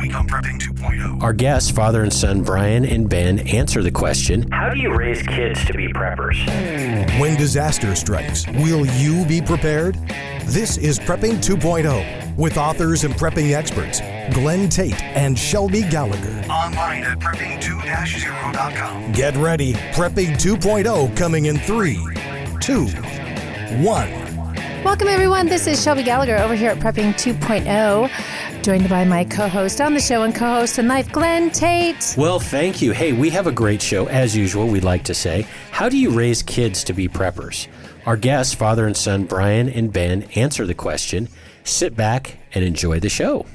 week on Prepping 2.0. Our guests, father and son Brian and Ben, answer the question How do you raise kids to be preppers? When disaster strikes, will you be prepared? This is Prepping 2.0 with authors and prepping experts Glenn Tate and Shelby Gallagher. Online at prepping2-0.com. Get ready. Prepping 2.0 coming in 3, 2, 1. Welcome, everyone. This is Shelby Gallagher over here at Prepping 2.0, joined by my co host on the show and co host in life, Glenn Tate. Well, thank you. Hey, we have a great show, as usual, we'd like to say. How do you raise kids to be preppers? Our guests, father and son Brian and Ben, answer the question. Sit back and enjoy the show.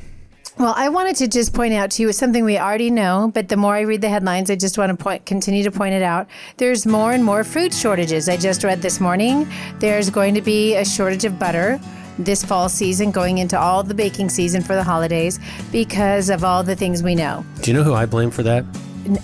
Well, I wanted to just point out to you something we already know, but the more I read the headlines, I just want to point, continue to point it out. There's more and more food shortages. I just read this morning there's going to be a shortage of butter this fall season, going into all the baking season for the holidays because of all the things we know. Do you know who I blame for that?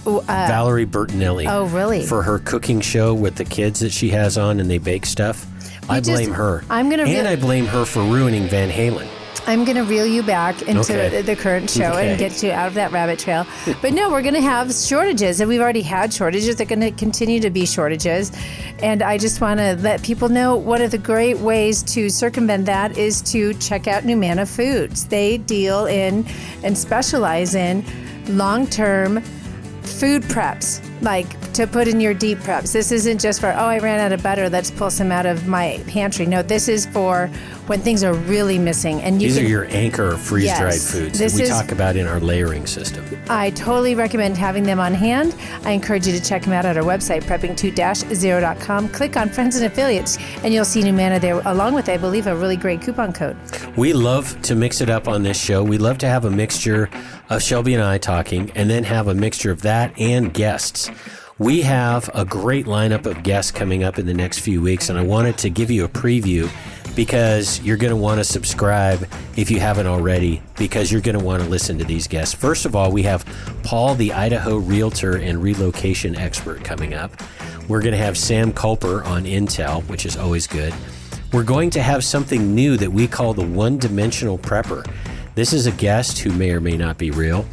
Uh, Valerie Bertinelli. Oh, really? For her cooking show with the kids that she has on and they bake stuff. I just- blame her. I'm gonna And re- I blame her for ruining Van Halen. I'm going to reel you back into Okay. the current show Okay. and get you out of that rabbit trail. But no, we're going to have shortages, and we've already had shortages. They're going to continue to be shortages. And I just want to let people know one of the great ways to circumvent that is to check out NuManna Foods. They deal in and specialize in long term food preps, like to put in your deep preps. This isn't just for, oh, I ran out of butter, let's pull some out of my pantry. No, this is for when things are really missing. And These can, are your anchor freeze dried Yes. foods that we is- talk about in our layering system. I totally recommend having them on hand. I encourage you to check them out at our website, prepping2-0.com. Click on Friends and Affiliates, and you'll see NuManna there, along with, I believe, a really great coupon code. We love to mix it up on this show. We love to have a mixture of Shelby and I talking, and then have a mixture of that and guests. We have a great lineup of guests coming up in the next few weeks, and I wanted to give you a preview because you're going to want to subscribe if you haven't already, because you're going to want to listen to these guests. First of all, we have Paul, the Idaho realtor and relocation expert, coming up. We're going to have Sam Culper on Intel, which is always good. We're going to have something new that we call the one dimensional prepper. This is a guest who may or may not be real,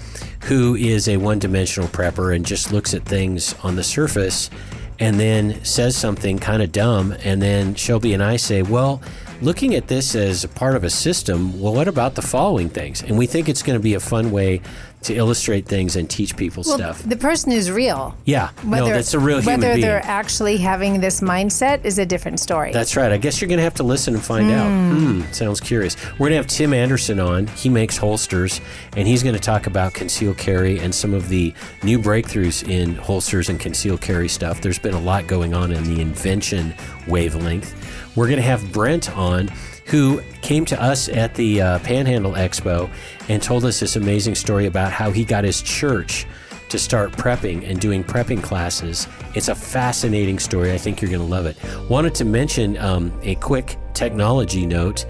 who is a one dimensional prepper and just looks at things on the surface and then says something kind of dumb. And then Shelby and I say, Well, looking at this as a part of a system, well, what about the following things? And we think it's going to be a fun way to illustrate things and teach people stuff. The person is real. Yeah, no, that's a real human Whether being. they're actually having this mindset is a different story. That's right. I guess you're going to have to listen and find out. Hmm, sounds curious. We're going to have Tim Anderson on. He makes holsters, and he's going to talk about concealed carry and some of the new breakthroughs in holsters and concealed carry stuff. There's been a lot going on in the invention wavelength. We're going to have Brent on, who came to us at the uh, Panhandle Expo and told us this amazing story about how he got his church to start prepping and doing prepping classes. It's a fascinating story. I think you're going to love it. Wanted to mention um, a quick technology note.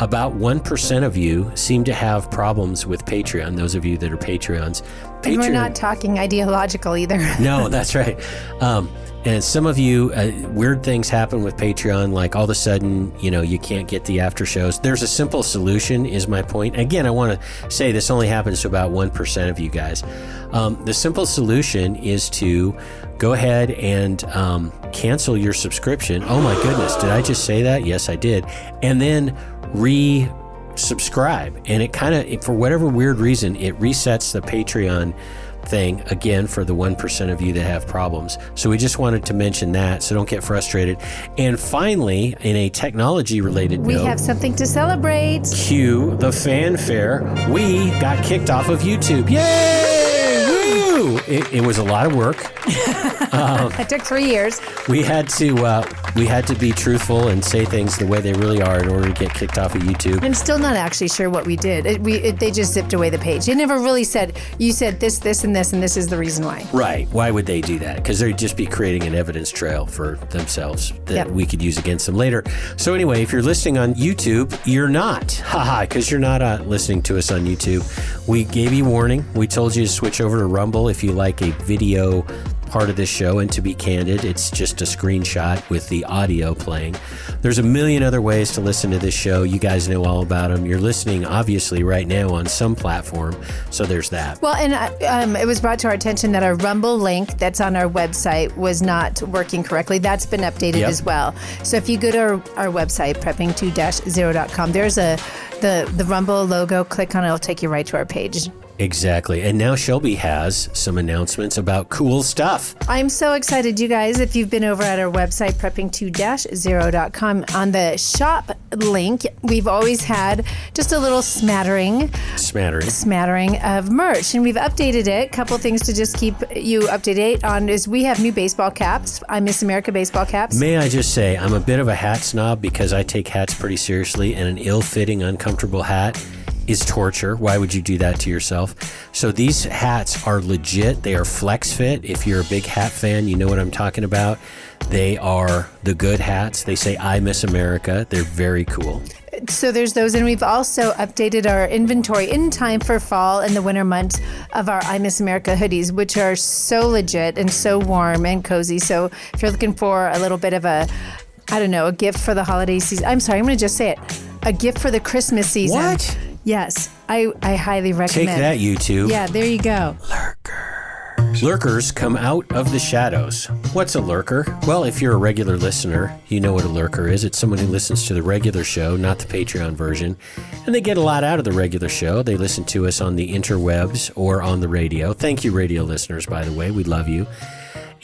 About 1% of you seem to have problems with Patreon, those of you that are Patreons. and we're not talking ideological either. no, that's right. Um, and some of you, uh, weird things happen with Patreon. Like all of a sudden, you know, you can't get the after shows. There's a simple solution, is my point. Again, I want to say this only happens to about 1% of you guys. Um, the simple solution is to go ahead and um, cancel your subscription. Oh my goodness, did I just say that? Yes, I did. And then re subscribe. And it kind of, for whatever weird reason, it resets the Patreon thing again for the 1% of you that have problems. So we just wanted to mention that, so don't get frustrated. And finally, in a technology related We note, have something to celebrate. cue the fanfare. We got kicked off of YouTube. Yay! It, it was a lot of work. It took three years. We had to uh, we had to be truthful and say things the way they really are in order to get kicked off of YouTube. I'm still not actually sure what we did. It, we, it, they just zipped away the page. They never really said, you said this, this, and this, and this is the reason why. Right. Why would they do that? Because they'd just be creating an evidence trail for themselves that Yep. we could use against them later. So, anyway, if you're listening on YouTube, you're not. Haha, because you're not uh, listening to us on YouTube. We gave you warning. We told you to switch over to Rumble if you like a video part of this show. And to be candid, it's just a screenshot with the audio playing. There's a million other ways to listen to this show. You guys know all about them. You're listening, obviously, right now on some platform. So there's that. Well, and uh, um, it was brought to our attention that our Rumble link that's on our website was not working correctly. That's been updated Yep. as well. So if you go to our, our website, prepping2-0.com, there's a the the Rumble logo. Click on it; it'll take you right to our page. Exactly. And now Shelby has some announcements about cool stuff. I'm so excited, you guys. If you've been over at our website, prepping2-0.com, on the shop link, we've always had just a little smattering, Smattering. smattering of merch, and we've updated it. A couple things to just keep you up to date on is we have new baseball caps. I Miss America baseball caps. May I just say, I'm a bit of a hat snob because I take hats pretty seriously, and an ill fitting, uncomfortable hat is torture. Why would you do that to yourself? So these hats are legit. They are flex fit. If you're a big hat fan, you know what I'm talking about. They are the good hats. They say, I miss America. They're very cool. So there's those, and we've also updated our inventory in time for fall and the winter months of our I Miss America hoodies, which are so legit and so warm and cozy. So if you're looking for a little bit of a, I don't know, a gift for the holiday season, I'm sorry, I'm going to just say it, a gift for the Christmas season. What? Yes, I I highly recommend. Take that, YouTube. Yeah, there you go. Lurkers come out of the shadows. What's a lurker? Well, if you're a regular listener, you know what a lurker is. It's someone who listens to the regular show, not the Patreon version. And they get a lot out of the regular show. They listen to us on the interwebs or on the radio. Thank you, radio listeners, by the way. We love you.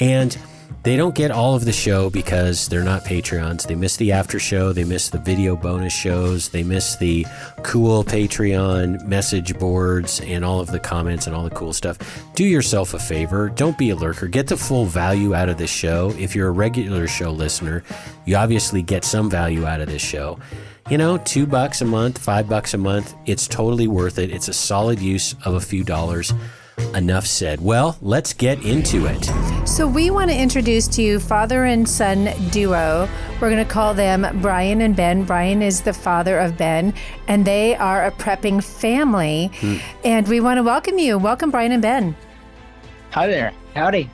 And they don't get all of the show because they're not Patreons. They miss the after show, they miss the video bonus shows, they miss the cool Patreon message boards and all of the comments and all the cool stuff. Do yourself a favor, don't be a lurker. Get the full value out of this show. If you're a regular show listener, you obviously get some value out of this show. You know, two bucks a month, five bucks a month, it's totally worth it. It's a solid use of a few dollars. Enough said. Well, let's get into it. So we want to introduce to you father and son duo. We're going to call them Brian and Ben. Brian is the father of Ben, and they are a prepping family. And we want to welcome you. Welcome, Brian and Ben. Hi there. Howdy.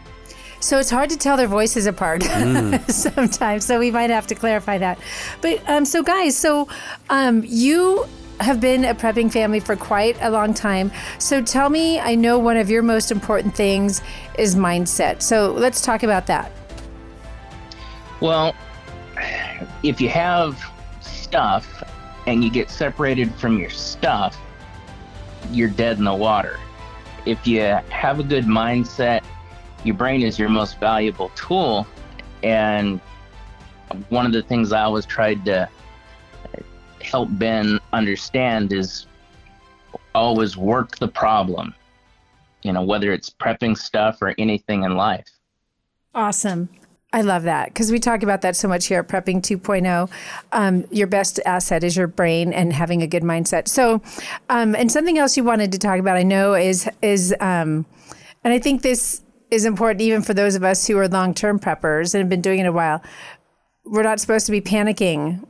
So it's hard to tell their voices apart sometimes. So we might have to clarify that. But um, so guys, so um, you have been a prepping family for quite a long time. So tell me, I know one of your most important things is mindset. So let's talk about that. Well, if you have stuff and you get separated from your stuff, you're dead in the water. If you have a good mindset, your brain is your most valuable tool. And one of the things I always tried to help Ben understand is always work the problem. You know, whether it's prepping stuff or anything in life. Awesome. I love that because we talk about that so much here at Prepping 2.0. Um, your best asset is your brain and having a good mindset. So, um, and something else you wanted to talk about, I know, is is, um, and I think this is important even for those of us who are long term preppers and have been doing it a while. We're not supposed to be panicking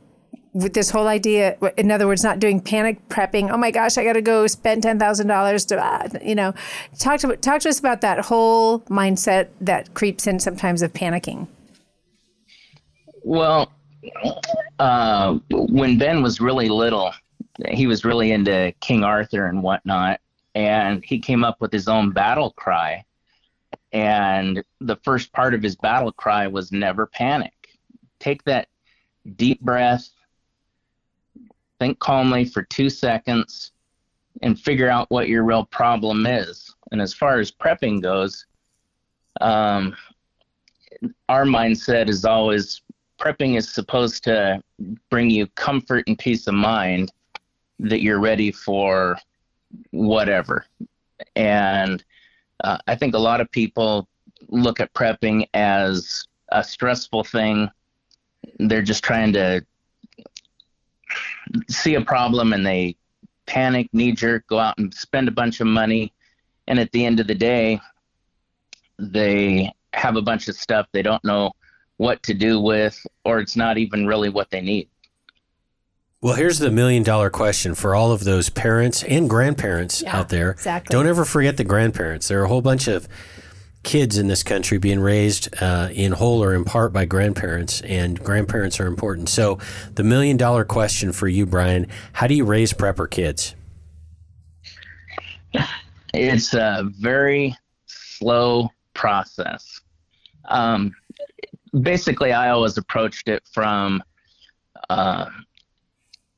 with this whole idea. In other words, not doing panic prepping. Oh my gosh, I got to go spend ten thousand dollars to, uh, you know, talk to talk to us about that whole mindset that creeps in sometimes of panicking. Well, uh, when Ben was really little, he was really into King Arthur and whatnot, and he came up with his own battle cry. And the first part of his battle cry was never panic. Take that deep breath, think calmly for two seconds, and figure out what your real problem is. And as far as prepping goes, um, our mindset is always prepping is supposed to bring you comfort and peace of mind that you're ready for whatever. And uh, I think a lot of people look at prepping as a stressful thing. They're just trying to see a problem and they panic, knee jerk, go out and spend a bunch of money. And at the end of the day, they have a bunch of stuff they don't know what to do with, or it's not even really what they need. Well, here's the million dollar question for all of those parents and grandparents Yeah, out there. exactly. Don't ever forget the grandparents. There are a whole bunch of kids in this country being raised uh, in whole or in part by grandparents, and grandparents are important. So, the million dollar question for you, Brian how do you raise prepper kids? It's a very slow process. Um, basically, I always approached it from uh,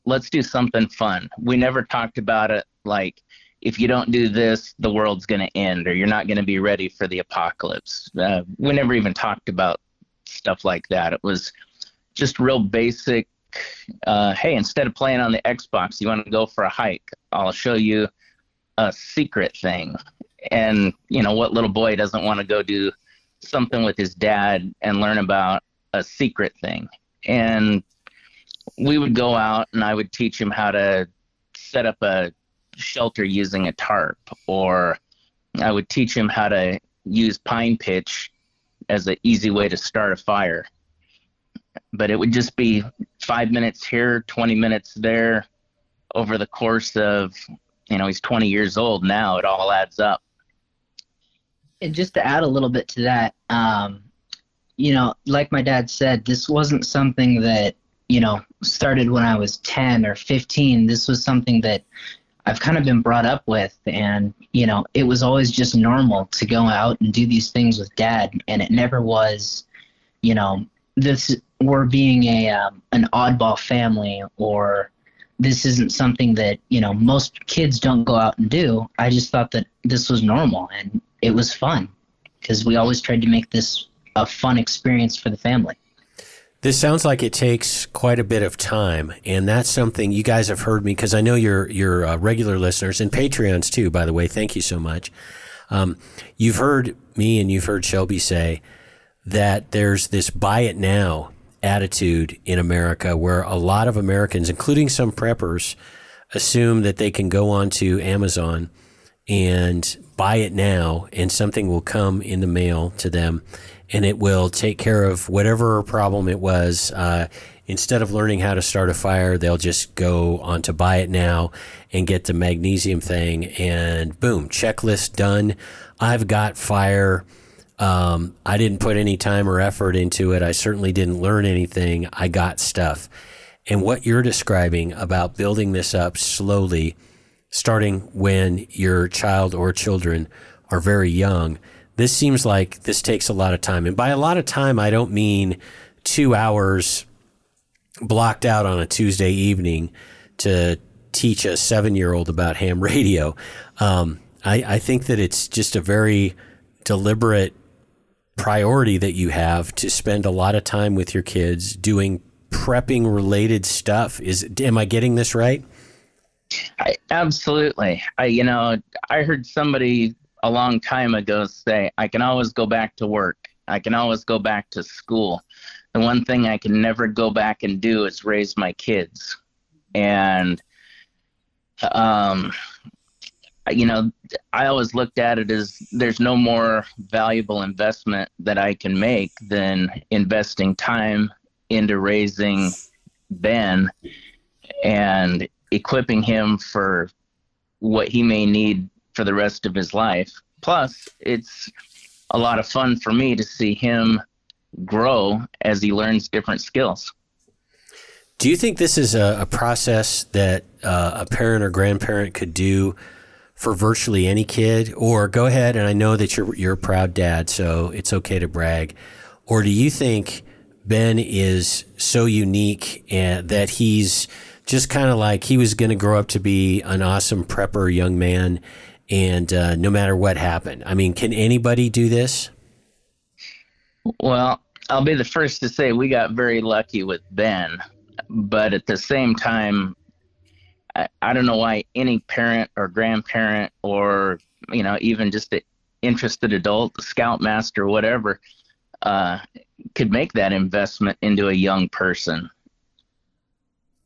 let's do something fun. We never talked about it like, if you don't do this, the world's going to end or you're not going to be ready for the apocalypse. Uh, we never even talked about stuff like that. It was just real basic. Uh, hey, instead of playing on the Xbox, you want to go for a hike? I'll show you a secret thing. And, you know, what little boy doesn't want to go do something with his dad and learn about a secret thing? And we would go out and I would teach him how to set up a shelter using a tarp, or I would teach him how to use pine pitch as an easy way to start a fire. But it would just be five minutes here, 20 minutes there over the course of, you know, he's 20 years old now. It all adds up. And just to add a little bit to that, um, you know, like my dad said, this wasn't something that, you know, started when I was 10 or 15. This was something that I've kind of been brought up with, and you know, it was always just normal to go out and do these things with dad, and it never was, you know, this we're being a um, an oddball family or this isn't something that you know most kids don't go out and do. I just thought that this was normal and it was fun because we always tried to make this a fun experience for the family. This sounds like it takes quite a bit of time, and that's something you guys have heard me because I know you're you're uh, regular listeners and Patreons too. By the way, thank you so much. Um, you've heard me and you've heard Shelby say that there's this buy it now attitude in America where a lot of Americans, including some preppers, assume that they can go onto Amazon and buy it now and something will come in the mail to them and it will take care of whatever problem it was. Uh, instead of learning how to start a fire, they'll just go on to buy it now and get the magnesium thing, and boom, checklist done. I've got fire. Um, I didn't put any time or effort into it. I certainly didn't learn anything. I got stuff. And what you're describing about building this up slowly, starting when your child or children are very young, this seems like this takes a lot of time. And by a lot of time, I don't mean two hours blocked out on a Tuesday evening to teach a seven year old about ham radio. Um, I, I think that it's just a very deliberate priority that you have to spend a lot of time with your kids doing prepping related stuff. Is am I getting this right? I, absolutely. I you know I heard somebody a long time ago say, I can always go back to work. I can always go back to school. The one thing I can never go back and do is raise my kids. And, um, you know, I always looked at it as there's no more valuable investment that I can make than investing time into raising Ben and equipping him for what he may need for the rest of his life. Plus, it's a lot of fun for me to see him grow as he learns different skills. Do you think this is a, a process that uh, a parent or grandparent could do for virtually any kid? Or go ahead, and I know that you're you're a proud dad, so it's okay to brag. Or do you think Ben is so unique and that he's just kind of like he was going to grow up to be an awesome prepper young man, and uh, no matter what happened. I mean, can anybody do this? Well, I'll be the first to say we got very lucky with Ben, but at the same time, I, I don't know why any parent or grandparent or you know even just an interested adult, scoutmaster, whatever, uh, could make that investment into a young person.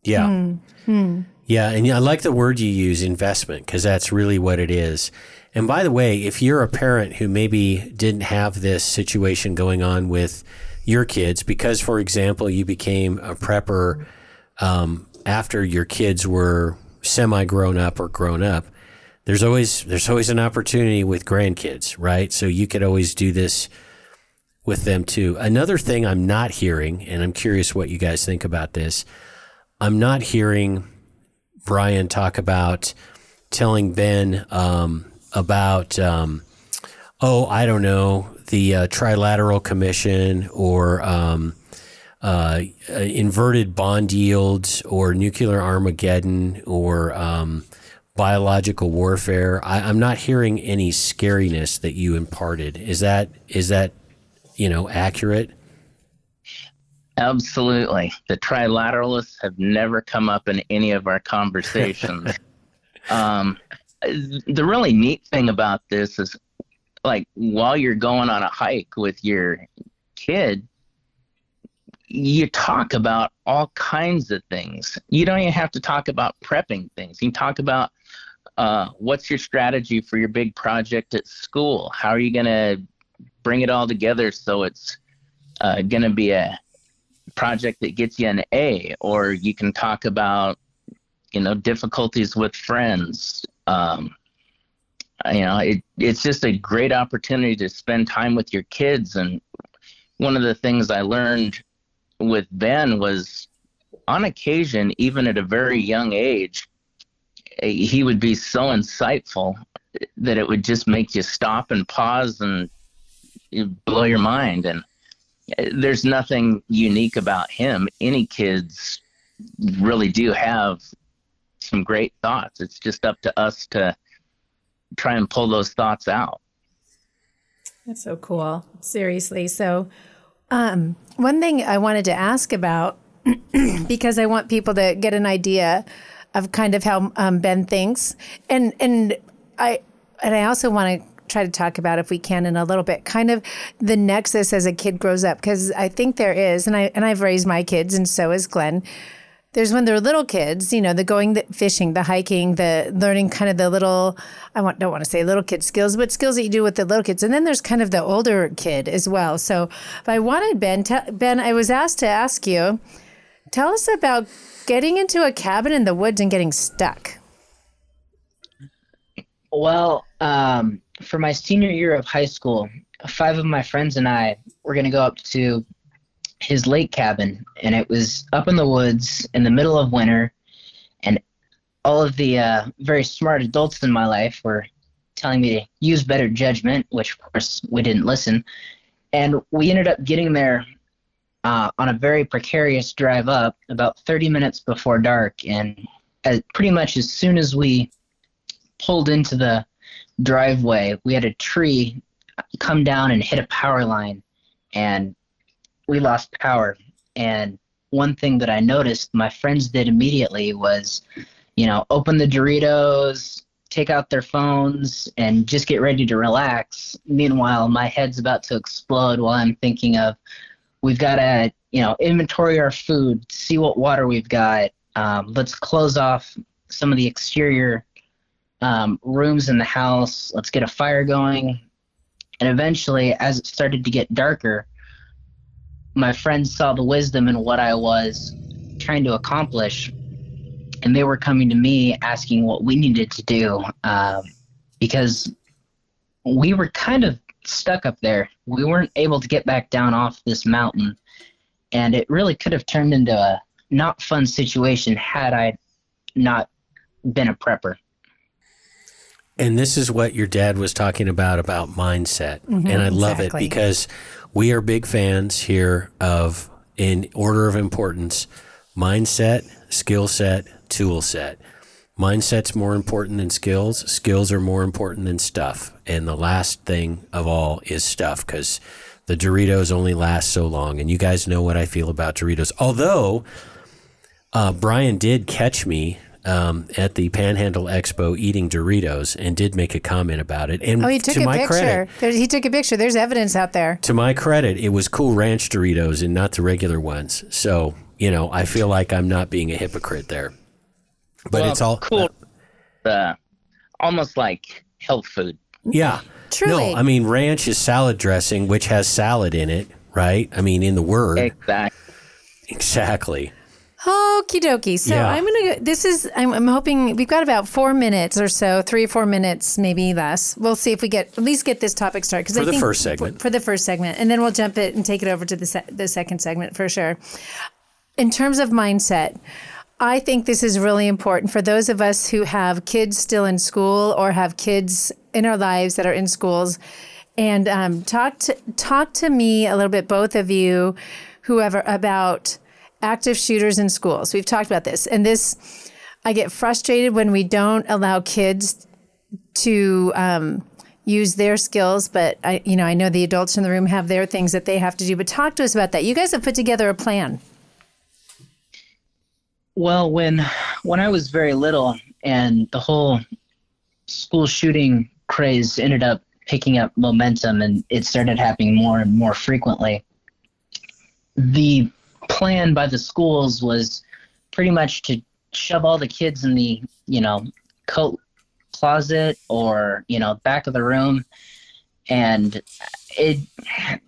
Yeah. Mm-hmm. Yeah, and I like the word you use, investment, because that's really what it is. And by the way, if you're a parent who maybe didn't have this situation going on with your kids, because, for example, you became a prepper um, after your kids were semi grown up or grown up, there's always there's always an opportunity with grandkids, right? So you could always do this with them too. Another thing I'm not hearing, and I'm curious what you guys think about this. I'm not hearing Brian talk about telling Ben um, about, um, oh, I don't know, the uh, Trilateral Commission or um, uh, inverted bond yields or nuclear Armageddon or um, biological warfare. I, I'm not hearing any scariness that you imparted. Is that is that you know accurate? Absolutely. The trilateralists have never come up in any of our conversations. um, the really neat thing about this is like while you're going on a hike with your kid, you talk about all kinds of things. You don't even have to talk about prepping things. You can talk about uh, what's your strategy for your big project at school? How are you going to bring it all together so it's uh, going to be a project that gets you an A? Or you can talk about, you know, difficulties with friends. Um, you know, it, it's just a great opportunity to spend time with your kids. And one of the things I learned with Ben was on occasion, even at a very young age, he would be so insightful that it would just make you stop and pause and blow your mind. And there's nothing unique about him. Any kids really do have some great thoughts. It's just up to us to try and pull those thoughts out. That's so cool. Seriously. So, um, one thing I wanted to ask about, because I want people to get an idea of kind of how um, Ben thinks, and and I and I also want to try to talk about if we can in a little bit kind of the nexus as a kid grows up because I think there is and I and I've raised my kids and so has Glenn there's when they're little kids, you know, the going the fishing, the hiking, the learning kind of the little I want, don't want to say little kid skills, but skills that you do with the little kids. And then there's kind of the older kid as well. So if I wanted Ben, Ben, I was asked to ask you, tell us about getting into a cabin in the woods and getting stuck. Well, um, for my senior year of high school, five of my friends and I were going to go up to his lake cabin, and it was up in the woods in the middle of winter. And all of the uh, very smart adults in my life were telling me to use better judgment, which of course we didn't listen. And we ended up getting there uh, on a very precarious drive up about 30 minutes before dark. And as, pretty much as soon as we pulled into the driveway, we had a tree come down and hit a power line. And we lost power. And one thing that I noticed my friends did immediately was, you know, open the Doritos, take out their phones, and just get ready to relax. Meanwhile, my head's about to explode while I'm thinking of, we've got to, you know, inventory our food, see what water we've got. Um, let's close off some of the exterior um, rooms in the house. Let's get a fire going. And eventually, as it started to get darker, my friends saw the wisdom in what I was trying to accomplish, and they were coming to me asking what we needed to do um, because we were kind of stuck up there. We weren't able to get back down off this mountain, and it really could have turned into a not fun situation had I not been a prepper. And this is what your dad was talking about about mindset. Mm-hmm, and I love exactly. it because we are big fans here of, in order of importance, mindset, skill set, tool set. Mindset's more important than skills. Skills are more important than stuff. And the last thing of all is stuff because the Doritos only last so long. And you guys know what I feel about Doritos. Although uh, Brian did catch me um, at the Panhandle Expo eating Doritos and did make a comment about it. And oh, he took to a my picture. Credit, There's, he took a picture. There's evidence out there. To my credit, it was Cool Ranch Doritos and not the regular ones. So you know, I feel like I'm not being a hypocrite there. But well, it's all cool. Uh, almost like health food. Yeah. Truly. No, I mean ranch is salad dressing, which has salad in it, right? I mean, in the word. Exactly. Exactly. Okie dokie. So Yeah. I'm gonna. go This is. I'm, I'm hoping we've got about four minutes or so, three or four minutes, maybe less. We'll see if we get at least get this topic started. Because For I the think first segment. For, for the first segment, and then we'll jump it and take it over to the se- the second segment for sure. In terms of mindset. I think this is really important for those of us who have kids still in school or have kids in our lives that are in schools. And um, talk to talk to me a little bit, both of you, whoever, about active shooters in schools. We've talked about this, and this I get frustrated when we don't allow kids to um, use their skills. But I, you know, I know the adults in the room have their things that they have to do. But talk to us about that. You guys have put together a plan. Well, when when I was very little and the whole school shooting craze ended up picking up momentum and it started happening more and more frequently, the plan by the schools was pretty much to shove all the kids in the, you know, coat closet or, you know, back of the room and it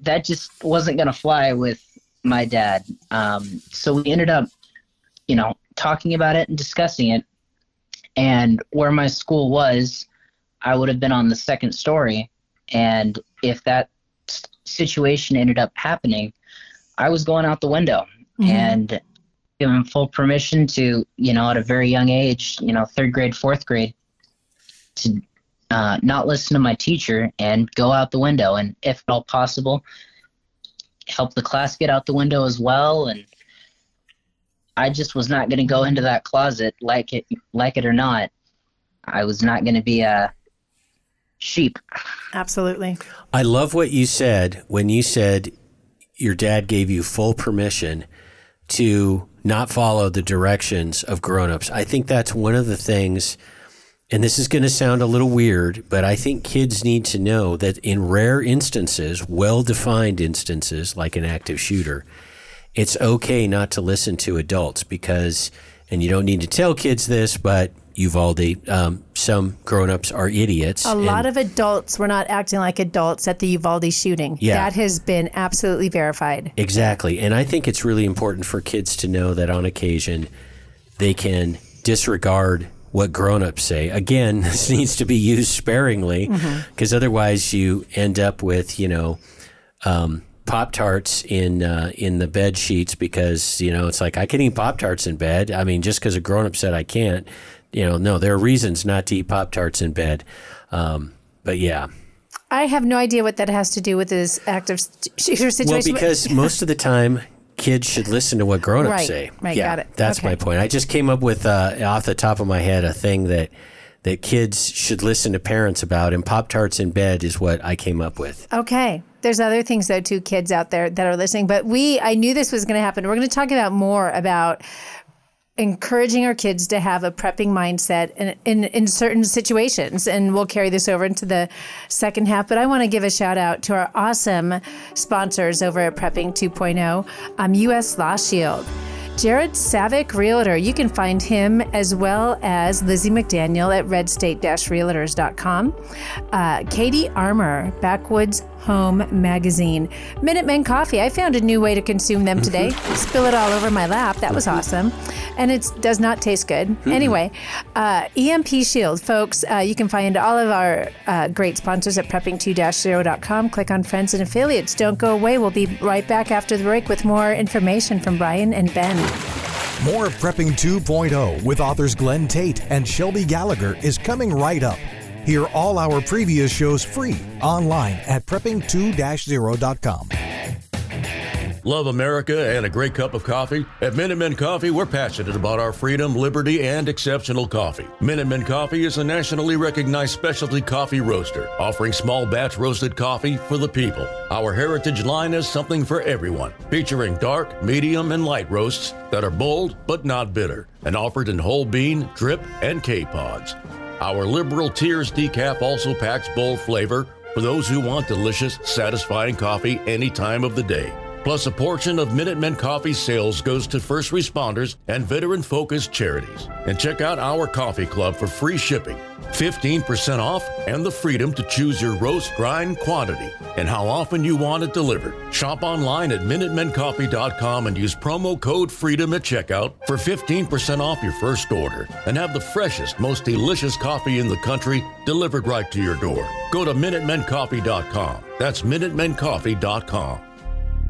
that just wasn't going to fly with my dad. Um, so we ended up you know, talking about it and discussing it. And where my school was, I would have been on the second story. And if that situation ended up happening, I was going out the window and given full permission to, you know, at a very young age, you know, third grade, fourth grade, to uh, not listen to my teacher and go out the window. And if at all possible, help the class get out the window as well. And I just was not going to go into that closet, like it, like it or not. I was not going to be a sheep. Absolutely. I love what you said when you said your dad gave you full permission to not follow the directions of grown-ups. I think that's one of the things and this is going to sound a little weird, but I think kids need to know that in rare instances, well-defined instances like an active shooter, it's okay not to listen to adults because and you don't need to tell kids this, but Uvalde, um, some grown-ups are idiots. A lot of adults were not acting like adults at the Uvalde shooting. Yeah. That has been absolutely verified. Exactly. And I think it's really important for kids to know that on occasion they can disregard what grown-ups say. Again, this needs to be used sparingly because otherwise you end up with, you know, um, Pop Tarts in uh, in the bed sheets because you know it's like I can eat Pop Tarts in bed. I mean, just because a grown up said I can't, you know, no, there are reasons not to eat Pop Tarts in bed. Um, but yeah, I have no idea what that has to do with this active shooter well, situation. but- because most of the time kids should listen to what grown-ups Right, say. right, yeah, got it. That's Okay. my point. I just came up with uh, off the top of my head a thing that that kids should listen to parents about, and Pop Tarts in bed is what I came up with. Okay. There's other things though too, kids out there that are listening. But we I knew this was gonna happen. We're gonna talk about more about encouraging our kids to have a prepping mindset in, in, in certain situations. And we'll carry this over into the second half. But I want to give a shout out to our awesome sponsors over at Prepping 2.0, um, US Law Shield. Jared Savick Realtor. You can find him as well as Lizzie McDaniel at redstate-realtors.com. Uh, CATI Armor, Backwoods Home Magazine. Minutemen Coffee. I found a new way to consume them today. Spill it all over my lap. That was awesome. And it does not taste good. Anyway, uh, EMP Shield. Folks, uh, you can find all of our uh, great sponsors at prepping2-0.com. Click on Friends and Affiliates. Don't go away. We'll be right back after the break with more information from Brian and Ben. More of Prepping 2.0 with authors Glenn Tate and Shelby Gallagher is coming right up. Hear all our previous shows free online at prepping2-0.com. Love America and a great cup of coffee? At Minutemen Coffee, we're passionate about our freedom, liberty, and exceptional coffee. Minutemen Coffee is a nationally recognized specialty coffee roaster, offering small batch roasted coffee for the people. Our heritage line is something for everyone, featuring dark, medium, and light roasts that are bold but not bitter, and offered in whole bean, drip, and K pods. Our liberal Tears decaf also packs bold flavor for those who want delicious, satisfying coffee any time of the day. Plus, a portion of Minutemen Coffee sales goes to first responders and veteran focused charities. And check out our coffee club for free shipping. 15% off, and the freedom to choose your roast grind quantity and how often you want it delivered. Shop online at MinutemenCoffee.com and use promo code FREEDOM at checkout for 15% off your first order and have the freshest, most delicious coffee in the country delivered right to your door. Go to MinutemenCoffee.com. That's MinutemenCoffee.com.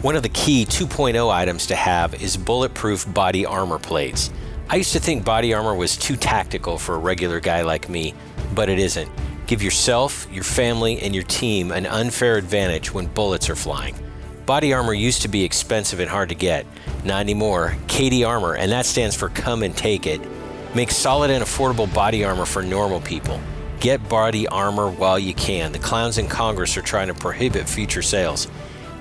One of the key 2.0 items to have is bulletproof body armor plates. I used to think body armor was too tactical for a regular guy like me, but it isn't. Give yourself, your family, and your team an unfair advantage when bullets are flying. Body armor used to be expensive and hard to get. Not anymore. CATI Armor, and that stands for Come and Take It, makes solid and affordable body armor for normal people. Get body armor while you can. The clowns in Congress are trying to prohibit future sales.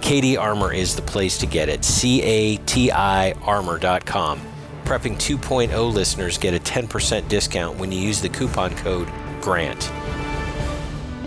CATI Armor is the place to get it. C A T I armor.com. Prepping 2.0 listeners get a 10% discount when you use the coupon code GRANT.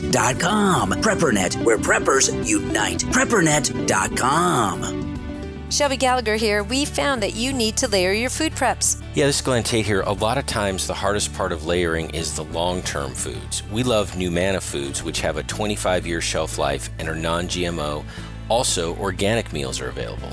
PrepperNet, where preppers unite. PrepperNet.com. Shelby Gallagher here. We found that you need to layer your food preps. Yeah, this is Glenn Tate here. A lot of times, the hardest part of layering is the long term foods. We love NuManna foods, which have a 25 year shelf life and are non GMO. Also, organic meals are available.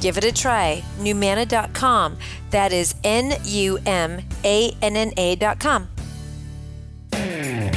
Give it a try. NuManna.com. That is N U M A N N A.com.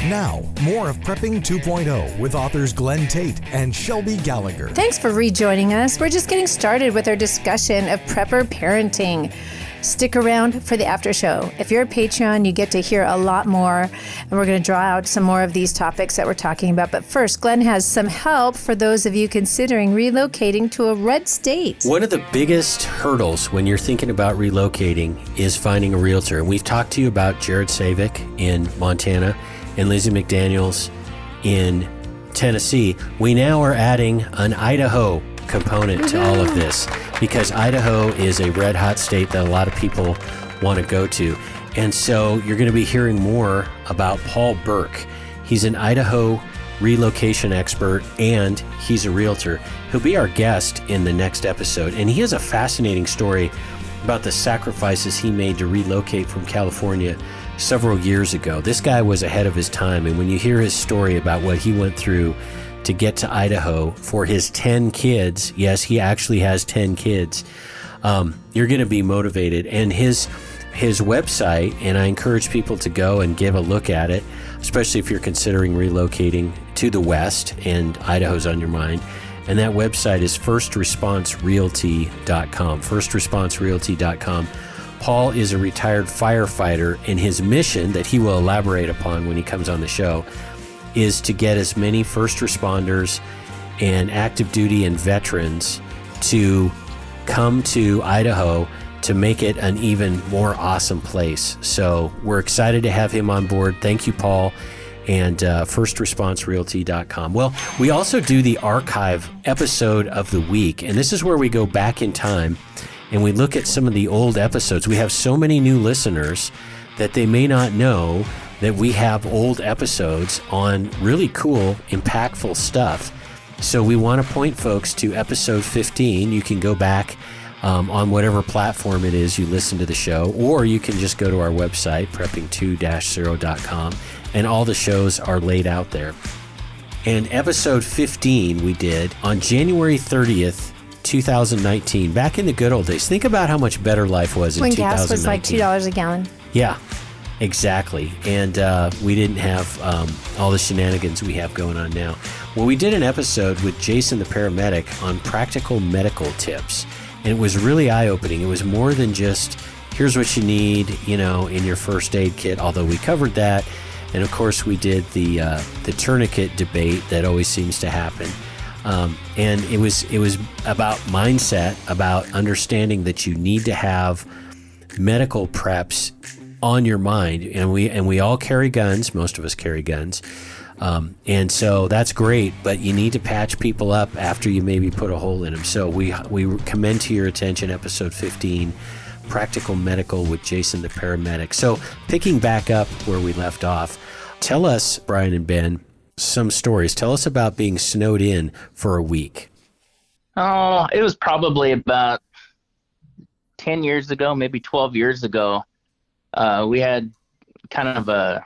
Now, more of Prepping 2.0 with authors Glenn Tate and Shelby Gallagher. Thanks for rejoining us. We're just getting started with our discussion of prepper parenting. Stick around for the after show. If you're a Patreon, you get to hear a lot more, and we're going to draw out some more of these topics that we're talking about. But first, Glenn has some help for those of you considering relocating to a red state. One of the biggest hurdles when you're thinking about relocating is finding a realtor. And we've talked to you about Jared Savick in Montana and Lizzie McDaniels in Tennessee. We now are adding an Idaho component to all of this because Idaho is a red hot state that a lot of people want to go to. And so you're going to be hearing more about Paul Burke. He's an Idaho relocation expert and he's a realtor. He'll be our guest in the next episode. And he has a fascinating story about the sacrifices he made to relocate from California several years ago. This guy was ahead of his time. And when you hear his story about what he went through to get to Idaho for his 10 kids, yes, he actually has 10 kids, um, you're going to be motivated. And his his website, and I encourage people to go and give a look at it, especially if you're considering relocating to the West and Idaho's on your mind. And that website is firstresponserealty.com. Firstresponserealty.com. Paul is a retired firefighter, and his mission that he will elaborate upon when he comes on the show is to get as many first responders and active duty and veterans to come to Idaho to make it an even more awesome place. So we're excited to have him on board. Thank you, Paul. and uh, firstresponserealty.com. Well, we also do the archive episode of the week, and this is where we go back in time and we look at some of the old episodes. We have so many new listeners that they may not know that we have old episodes on really cool, impactful stuff. So we want to point folks to episode 15. You can go back um, on whatever platform it is you listen to the show, or you can just go to our website, prepping2-0.com, and all the shows are laid out there. And episode 15 we did on January 30th, 2019, back in the good old days. Think about how much better life was in 2019. when 2019. gas was like two dollars a gallon. Yeah, exactly. And uh, we didn't have um, all the shenanigans we have going on now. Well, we did an episode with Jason the paramedic on practical medical tips, and it was really eye opening. It was more than just here's what you need, you know, in your first aid kit. Although we covered that, and of course we did the uh, the tourniquet debate that always seems to happen. Um, and it was it was about mindset, about understanding that you need to have medical preps on your mind, and we and we all carry guns. Most of us carry guns, um, and so that's great. But you need to patch people up after you maybe put a hole in them. So we we commend to your attention episode 15, practical medical with Jason the paramedic. So picking back up where we left off, tell us, Brian and Ben, some stories. Tell us about being snowed in for a week. Oh, it was probably about 10 years ago, maybe 12 years ago. Uh, we had kind of a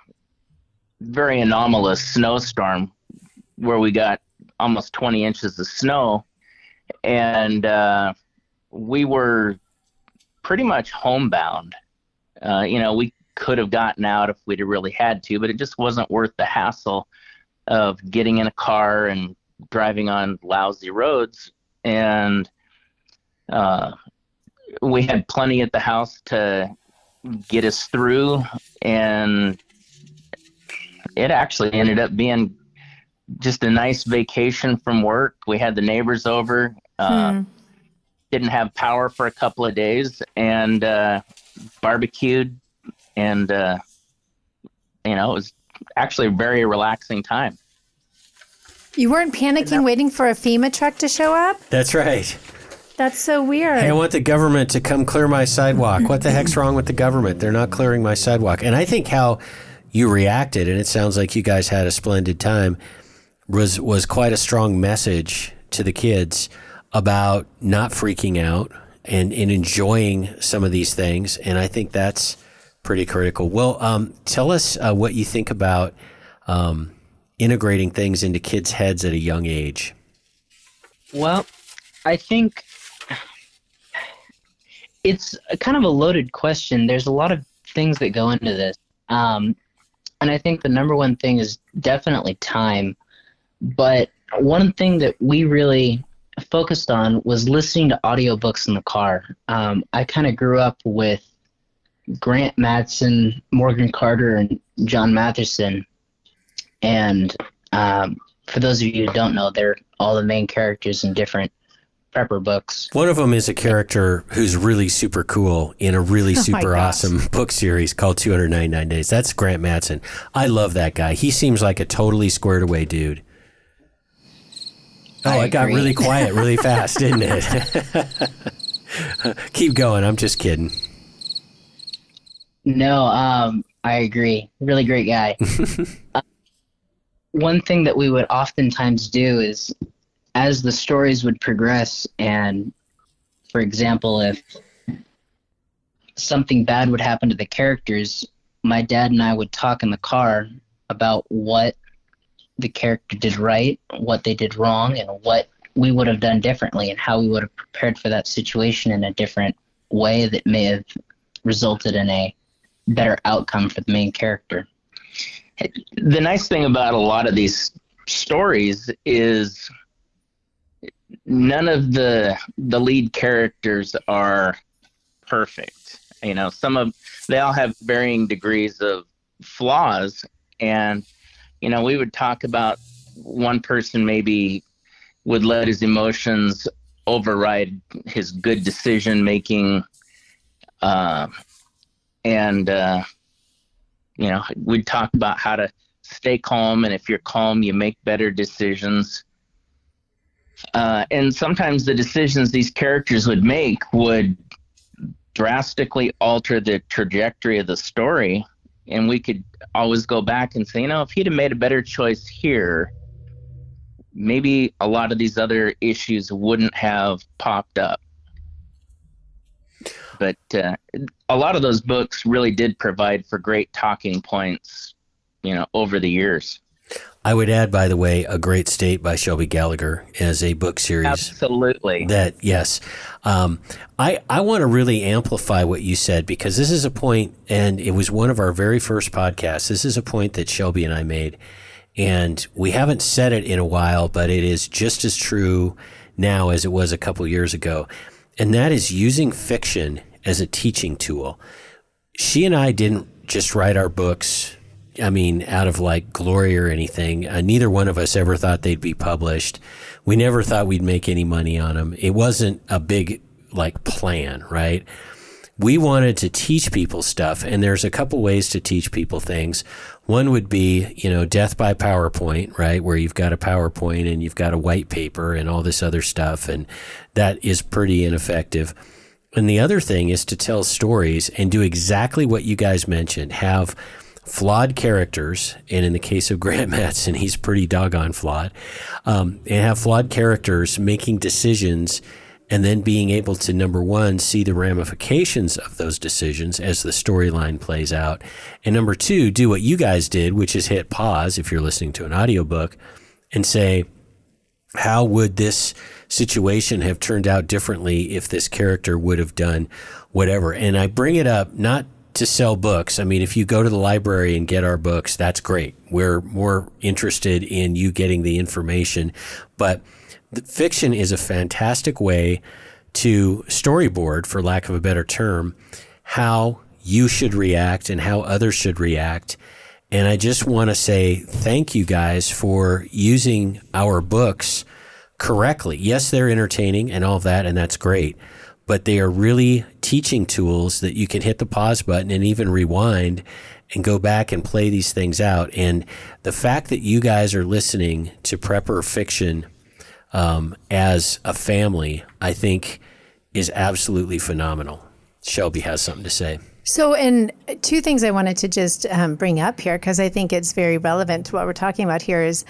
very anomalous snowstorm where we got almost 20 inches of snow. And uh, we were pretty much homebound. Uh, you know, we could have gotten out if we'd really had to, but it just wasn't worth the hassle of getting in a car and driving on lousy roads. And uh, we had plenty at the house to get us through. And it actually ended up being just a nice vacation from work. We had the neighbors over. Uh, hmm. Didn't have power for a couple of days and uh, barbecued. And, uh, you know, it was actually a very relaxing time. You weren't panicking waiting for a FEMA truck to show up? That's right. That's so weird. Hey, I want the government to come clear my sidewalk. What the heck's wrong with the government? They're not clearing my sidewalk. And I think how you reacted, and it sounds like you guys had a splendid time, was was quite a strong message to the kids about not freaking out and, and enjoying some of these things. And I think that's pretty critical. Well, um, tell us uh, what you think about um, integrating things into kids' heads at a young age. Well, I think it's kind of a loaded question. There's a lot of things that go into this. Um, and I think the number one thing is definitely time. But one thing that we really focused on was listening to audiobooks in the car. Um, I kind of grew up with Grant Matson, Morgan Carter, and John Matherson. And um, for those of you who don't know, they're all the main characters in different Prepper books. One of them is a character who's really super cool in a really oh super awesome book series called 299 Days. That's Grant Matson. I love that guy. He seems like a totally squared away dude. Oh, it got really quiet really fast, didn't it? Keep going. I'm just kidding. No, um, I agree. Really great guy. uh, one thing that we would oftentimes do is, as the stories would progress, and for example, if something bad would happen to the characters, my dad and I would talk in the car about what the character did right, what they did wrong, and what we would have done differently, and how we would have prepared for that situation in a different way that may have resulted in a better outcome for the main character. The nice thing about a lot of these stories is none of the the lead characters are perfect. You know, some of they all have varying degrees of flaws and you know, we would talk about one person maybe would let his emotions override his good decision making uh, and uh, you know we'd talk about how to stay calm, and if you're calm, you make better decisions. Uh, and sometimes the decisions these characters would make would drastically alter the trajectory of the story. And we could always go back and say, you know, if he'd have made a better choice here, maybe a lot of these other issues wouldn't have popped up. But uh, a lot of those books really did provide for great talking points, you know, over the years. I would add, by the way, A Great State by Shelby Gallagher as a book series. Absolutely. That, yes. Um, I, I want to really amplify what you said because this is a point, and it was one of our very first podcasts. This is a point that Shelby and I made. And we haven't said it in a while, but it is just as true now as it was a couple years ago. And that is using fiction as a teaching tool. She and I didn't just write our books I mean, out of like glory or anything. Uh, neither one of us ever thought they'd be published. We never thought we'd make any money on them. It wasn't a big like plan, right? We wanted to teach people stuff, and there's a couple ways to teach people things. One would be, you know, death by PowerPoint, right? Where you've got a PowerPoint and you've got a white paper and all this other stuff, and that is pretty ineffective. And the other thing is to tell stories and do exactly what you guys mentioned. Have flawed characters, and in the case of Grant Matson, he's pretty doggone flawed, um, and have flawed characters making decisions and then being able to number one see the ramifications of those decisions as the storyline plays out and number two do what you guys did which is hit pause if you're listening to an audiobook and say how would this situation have turned out differently if this character would have done whatever? And i bring it up not to sell books. I mean, if you go to the library and get our books, that's great. We're more interested in you getting the information. But fiction is a fantastic way to storyboard, for lack of a better term, how you should react and how others should react. And I just want to say thank you guys for using our books correctly. Yes, they're entertaining and all of that, and that's great but they are really teaching tools that you can hit the pause button and even rewind and go back and play these things out. And the fact that you guys are listening to Prepper Fiction um, as a family, I think, is absolutely phenomenal. Shelby has something to say. So, and two things I wanted to just um, bring up here because I think it's very relevant to what we're talking about here is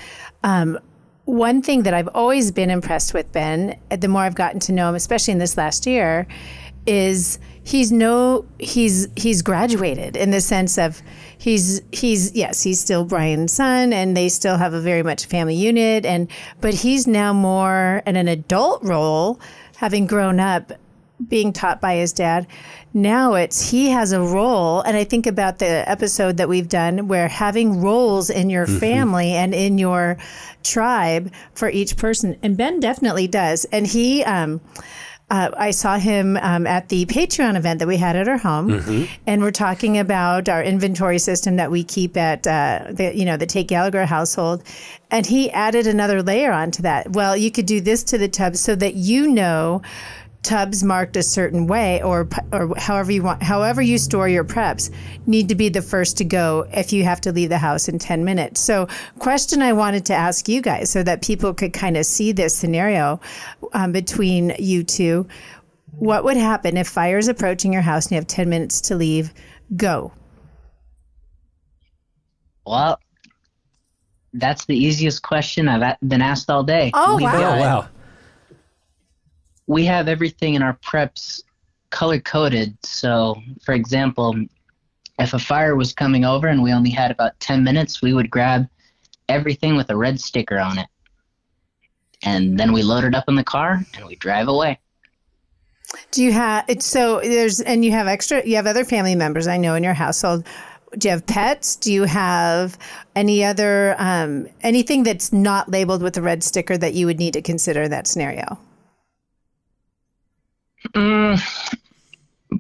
um, one thing that I've always been impressed with Ben, the more I've gotten to know him, especially in this last year, is he's no he's he's graduated in the sense of he's he's yes he's still Brian's son and they still have a very much family unit and but he's now more in an adult role having grown up being taught by his dad. Now it's he has a role, and I think about the episode that we've done where having roles in your mm-hmm. family and in your tribe for each person, and Ben definitely does, and he. Um, uh, I saw him um, at the Patreon event that we had at our home, mm-hmm. and we're talking about our inventory system that we keep at uh, the you know the Tate Gallagher household, and he added another layer onto that. Well, you could do this to the tub so that you know tubs marked a certain way or or however you want however you store your preps need to be the first to go if you have to leave the house in 10 minutes. So question i wanted to ask you guys so that people could kind of see this scenario um, between you two. What would happen if fire is approaching your house and you have 10 minutes to leave? Go. Well that's the easiest question i've been asked all day. Oh wow. oh wow we have everything in our preps color coded. So, for example, if a fire was coming over and we only had about 10 minutes, we would grab everything with a red sticker on it. And then we load it up in the car and we drive away. Do you have so there's and you have extra you have other family members I know in your household. Do you have pets? Do you have any other um, anything that's not labeled with a red sticker that you would need to consider in that scenario? Mm,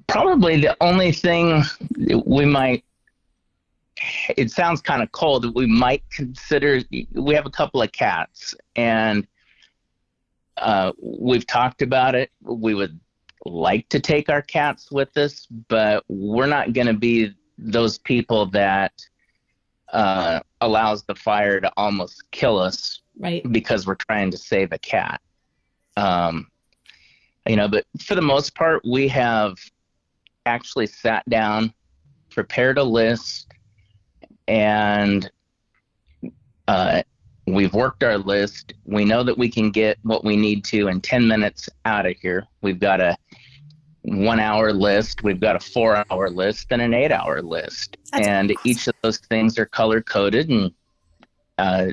probably the only thing we might it sounds kind of cold that we might consider we have a couple of cats and uh, we've talked about it we would like to take our cats with us but we're not going to be those people that uh, allows the fire to almost kill us Right. because we're trying to save a cat. Um, you know, but for the most part, we have actually sat down, prepared a list, and uh, we've worked our list. We know that we can get what we need to in 10 minutes out of here. We've got a one hour list, we've got a four hour list, and an eight hour list. That's and awesome. each of those things are color coded. And uh,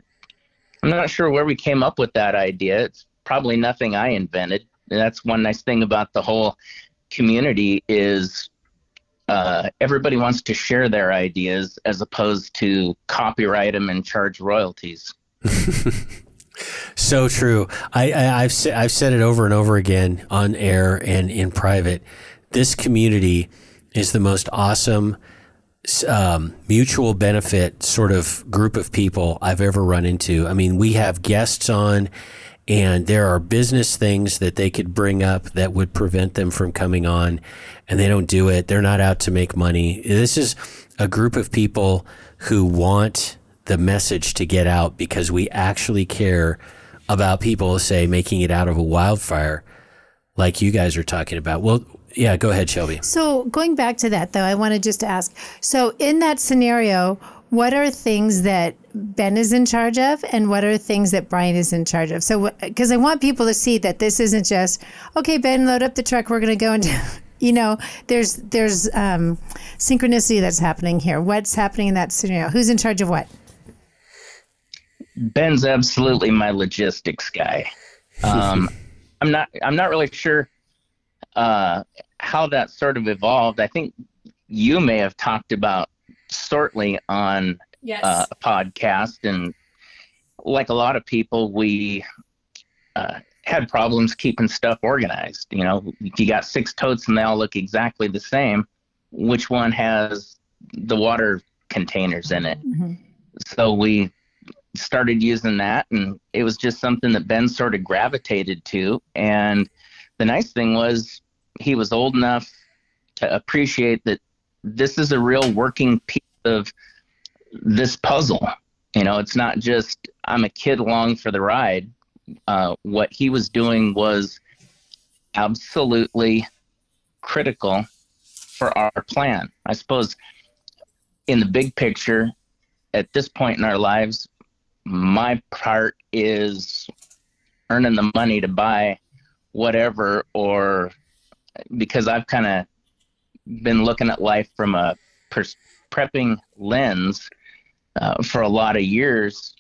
I'm not sure where we came up with that idea. It's probably nothing I invented. That's one nice thing about the whole community is uh, everybody wants to share their ideas as opposed to copyright them and charge royalties. So true. I, I I've I've said it over and over again on air and in private. This community is the most awesome um, mutual benefit sort of group of people I've ever run into. I mean, we have guests on, and there are business things that they could bring up that would prevent them from coming on, and they don't do it. They're not out to make money. This is a group of people who want the message to get out because we actually care about people, say, making it out of a wildfire like you guys are talking about. Well, yeah, go ahead, Shelby. So going back to that, though, I want to just ask. So in that scenario, what are things that Ben is in charge of, and what are things that Brian is in charge of? So because I want people to see that this isn't just okay, Ben, load up the truck, we're going to go and. You know, there's there's um, synchronicity that's happening here. What's happening in that scenario? Who's in charge of what? Ben's absolutely my logistics guy. Um, I'm not. I'm not really sure uh, how that sort of evolved. I think you may have talked about Sortly on Yes. uh, podcast, and like a lot of people, we uh, had problems keeping stuff organized. You know, if you got six totes and they all look exactly the same, which one has the water containers in it? So we started using that, and it was just something that Ben sort of gravitated to. And the nice thing was, he was old enough to appreciate that this is a real working piece of this puzzle. You know, it's not just I'm a kid along for the ride. Uh, what he was doing was absolutely critical for our plan. I suppose in the big picture, at this point in our lives, my part is earning the money to buy whatever, or because I've kind of been looking at life from a pers- prepping lens uh, for a lot of years.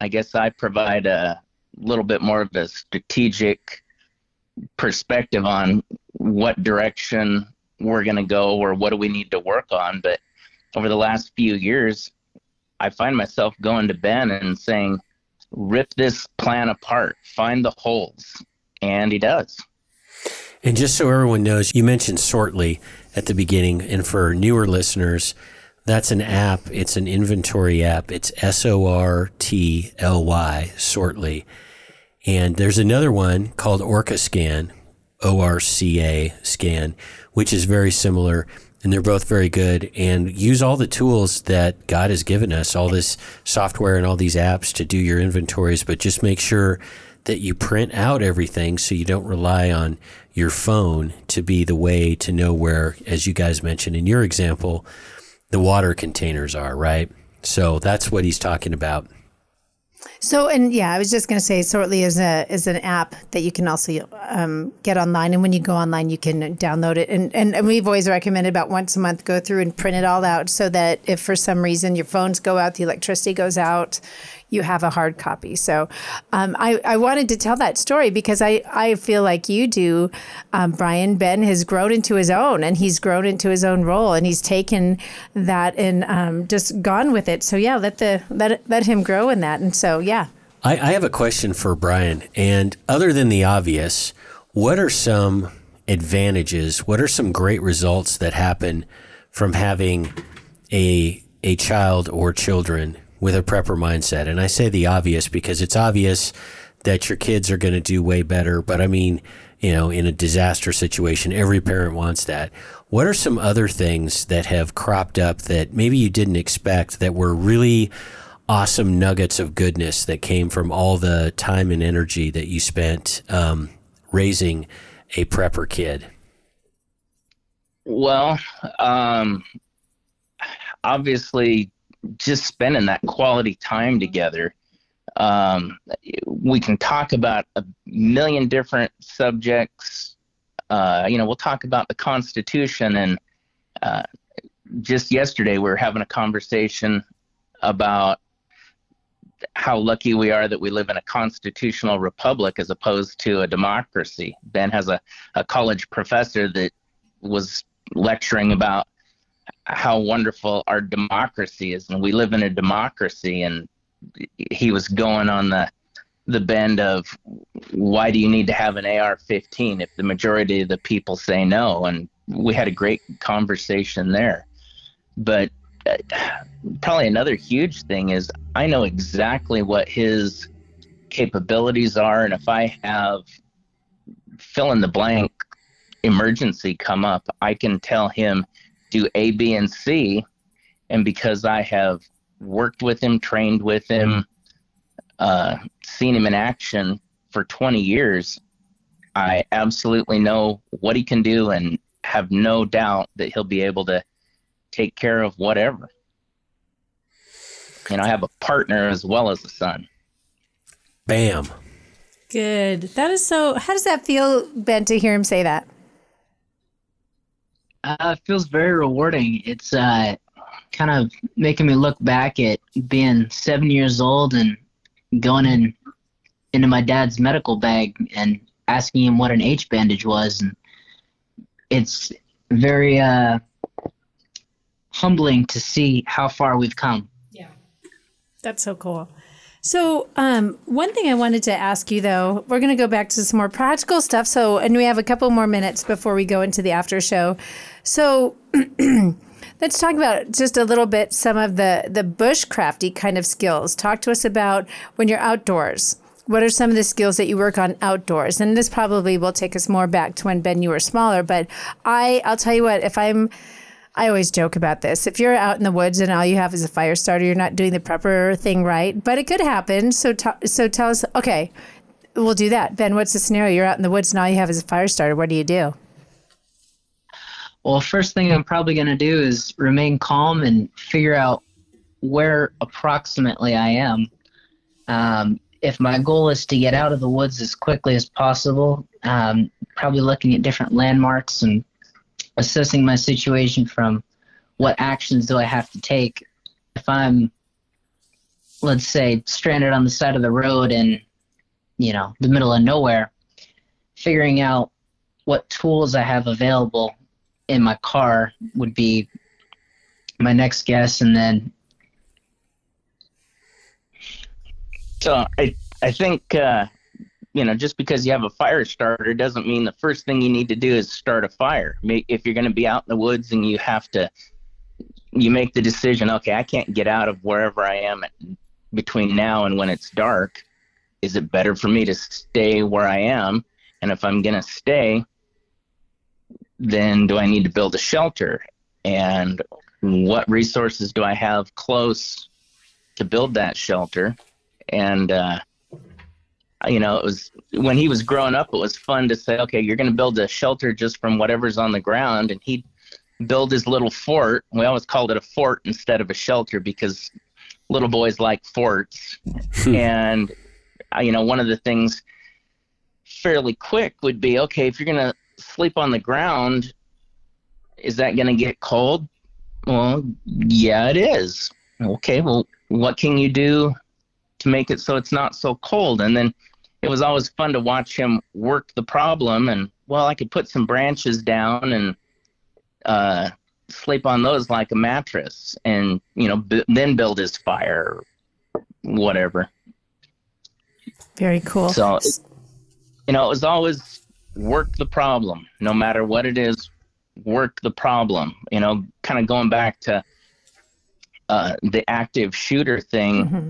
I guess I provide a little bit more of a strategic perspective on what direction we're going to go or what do we need to work on. But over the last few years, I find myself going to Ben and saying, rip this plan apart, find the holes. And he does. And just so everyone knows, you mentioned Sortly at the beginning. And for newer listeners, that's an app. It's an inventory app. It's S O R T L Y, Sortly. And there's another one called Orca Scan, O R C A Scan, which is very similar. And they're both very good. And use all the tools that God has given us, all this software and all these apps to do your inventories. But just make sure that you print out everything so you don't rely on your phone to be the way to know where, as you guys mentioned in your example, the water containers are, right? So that's what he's talking about. So and yeah, I was just going to say, Sortly is a is an app that you can also um, get online, and when you go online, you can download it. And, and and we've always recommended about once a month go through and print it all out, so that if for some reason your phones go out, the electricity goes out, you have a hard copy. So um, I I wanted to tell that story because I I feel like you do, um, Brian. Ben has grown into his own, and he's grown into his own role, and he's taken that and um, just gone with it. So yeah, let the let let him grow in that, and so yeah. I, I have a question for Brian. And other than the obvious, what are some advantages? What are some great results that happen from having a a child or children with a prepper mindset? And I say the obvious because it's obvious that your kids are going to do way better. But I mean, you know, in a disaster situation, every parent wants that. What are some other things that have cropped up that maybe you didn't expect that were really awesome nuggets of goodness that came from all the time and energy that you spent um, raising a prepper kid? Well, um, obviously, just spending that quality time together. Um, we can talk about a million different subjects. Uh, you know, we'll talk about the Constitution, and uh, just yesterday we were having a conversation about how lucky we are that we live in a constitutional republic as opposed to a democracy. Ben has a, a college professor that was lecturing about how wonderful our democracy is, and we live in a democracy. And he was going on the the bend of why do you need to have an AR-15 if the majority of the people say no? And we had a great conversation there. But uh, probably another huge thing is I know exactly what his capabilities are, and if I have fill in the blank emergency come up, I can tell him do A, B, and C. And because I have worked with him, trained with him, uh, seen him in action for 20 years, I absolutely know what he can do and have no doubt that he'll be able to take care of whatever. And I have a partner as well as a son. Bam. Good. That is so. How does that feel, Ben, to hear him say that? Uh, it feels very rewarding. It's uh, kind of making me look back at being seven years old and going in into my dad's medical bag and asking him what an H bandage was, and it's very uh, humbling to see how far we've come. Yeah, that's so cool. So, um, one thing I wanted to ask you though, we're going to go back to some more practical stuff. So, and we have a couple more minutes before we go into the after show. So, let's talk about just a little bit some of the the bushcrafty kind of skills. Talk to us about when you're outdoors. What are some of the skills that you work on outdoors? And this probably will take us more back to when Ben you were smaller. But I, I'll tell you what, if I'm I always joke about this. If you're out in the woods and all you have is a fire starter, you're not doing the prepper thing right. But it could happen. So, t- so tell us. Okay, we'll do that. Ben, what's the scenario? You're out in the woods and all you have is a fire starter. What do you do? Well, first thing I'm probably going to do is remain calm and figure out where approximately I am. Um, if my goal is to get out of the woods as quickly as possible, um, probably looking at different landmarks and assessing my situation from what actions do I have to take if I'm let's say stranded on the side of the road in you know the middle of nowhere figuring out what tools I have available in my car would be my next guess and then so I I think uh, you know, just because you have a fire starter doesn't mean the first thing you need to do is start a fire. If you're going to be out in the woods and you have to, you make the decision, okay, I can't get out of wherever I am between now and when it's dark. Is it better for me to stay where I am? And if I'm going to stay, then do I need to build a shelter? And what resources do I have close to build that shelter? And, uh, you know, it was when he was growing up, it was fun to say, okay, you're going to build a shelter just from whatever's on the ground. And he'd build his little fort. We always called it a fort instead of a shelter because little boys like forts. Hmm. and, uh, you know, one of the things fairly quick would be, okay, if you're going to sleep on the ground, is that going to get cold? Well, yeah, it is. Okay, well, what can you do to make it so it's not so cold? And then it was always fun to watch him work the problem. And well, I could put some branches down and uh, sleep on those like a mattress, and you know, b- then build his fire, whatever. Very cool. So, you know, it was always work the problem, no matter what it is. Work the problem. You know, kind of going back to uh, the active shooter thing. Mm-hmm.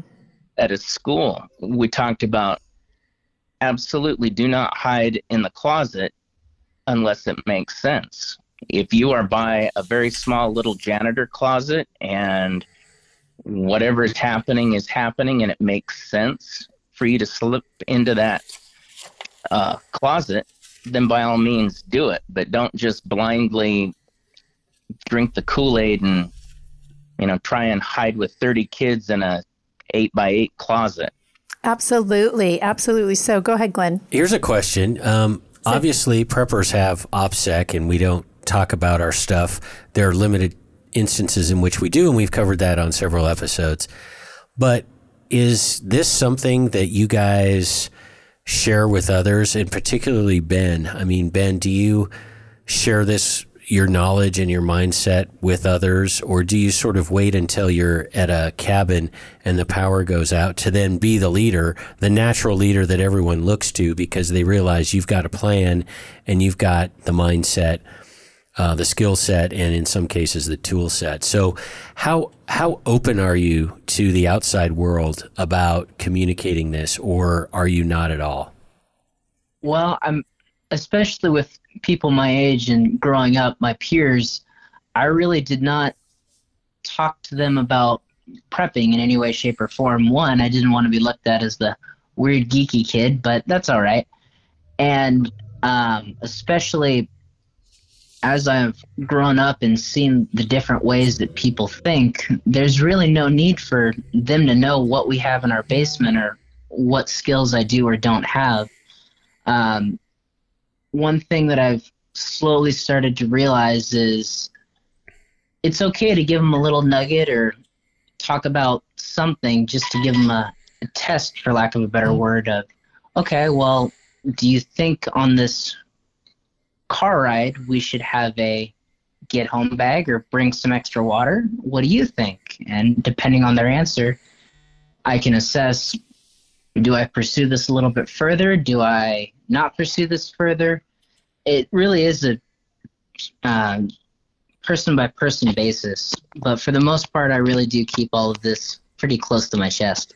At a school, we talked about absolutely do not hide in the closet unless it makes sense. If you are by a very small little janitor closet and whatever is happening is happening and it makes sense for you to slip into that uh, closet, then by all means do it. But don't just blindly drink the Kool Aid and you know try and hide with 30 kids in a eight by eight closet. Absolutely, absolutely. So go ahead, Glenn. Here's a question. Um, obviously, preppers have OPSEC, and we don't talk about our stuff. There are limited instances in which we do, and we've covered that on several episodes. But is this something that you guys share with others, and particularly Ben? I mean, Ben, do you share this your knowledge and your mindset with others, or do you sort of wait until you're at a cabin and the power goes out to then be the leader, the natural leader that everyone looks to because they realize you've got a plan and you've got the mindset, uh, the skill set, and in some cases the tool set. So, how how open are you to the outside world about communicating this, or are you not at all? Well, I'm especially with people my age and growing up, my peers, I really did not talk to them about prepping in any way, shape, or form. One, I didn't want to be looked at as the weird, geeky kid, but that's all right. And um, especially as I've grown up and seen the different ways that people think, there's really no need for them to know what we have in our basement or what skills I do or don't have. Um, one thing that I've slowly started to realize is it's okay to give them a little nugget or talk about something just to give them a, a test, for lack of a better word, of, okay, well, do you think on this car ride we should have a get home bag or bring some extra water? What do you think? And depending on their answer, I can assess do I pursue this a little bit further? Do I not pursue this further? It really is a um, person by person basis, but for the most part, I really do keep all of this pretty close to my chest.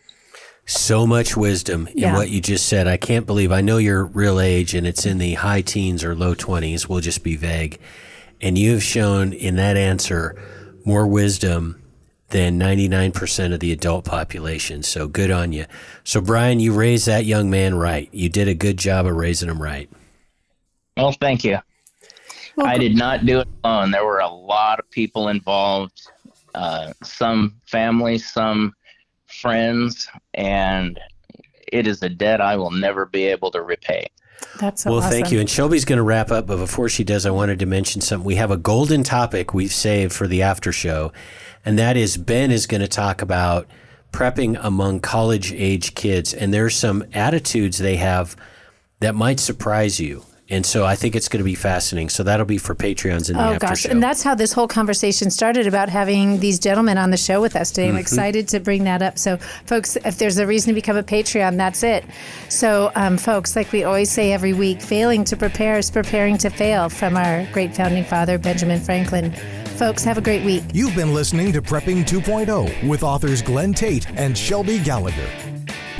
So much wisdom in Yeah. what you just said. I can't believe I know your real age and it's in the high teens or low 20s. We'll just be vague. And you have shown in that answer more wisdom than 99% of the adult population. So good on you. So, Brian, you raised that young man right. You did a good job of raising him right. Well, thank you. Well, I did not do it alone. There were a lot of people involved, uh, some family, some friends, and it is a debt I will never be able to repay. That's so well, awesome. thank you. And Shelby's going to wrap up, but before she does, I wanted to mention something. We have a golden topic we've saved for the after show, and that is Ben is going to talk about prepping among college age kids. And there's some attitudes they have that might surprise you. And so I think it's going to be fascinating. So that'll be for Patreons in the Oh after gosh, show. and that's how this whole conversation started about having these gentlemen on the show with us today. I'm Mm-hmm. excited to bring that up. So, folks, if there's a reason to become a Patreon, that's it. So, um, folks, like we always say every week, failing to prepare is preparing to fail. From our great founding father Benjamin Franklin. Folks, have a great week. You've been listening to Prepping 2.0 with authors Glenn Tate and Shelby Gallagher.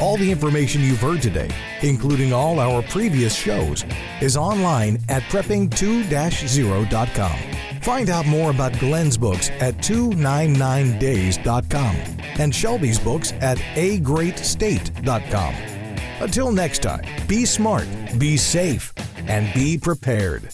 All the information you've heard today, including all our previous shows, is online at prepping2-0.com. Find out more about Glenn's books at 299days.com and Shelby's books at agreatstate.com. Until next time, be smart, be safe, and be prepared.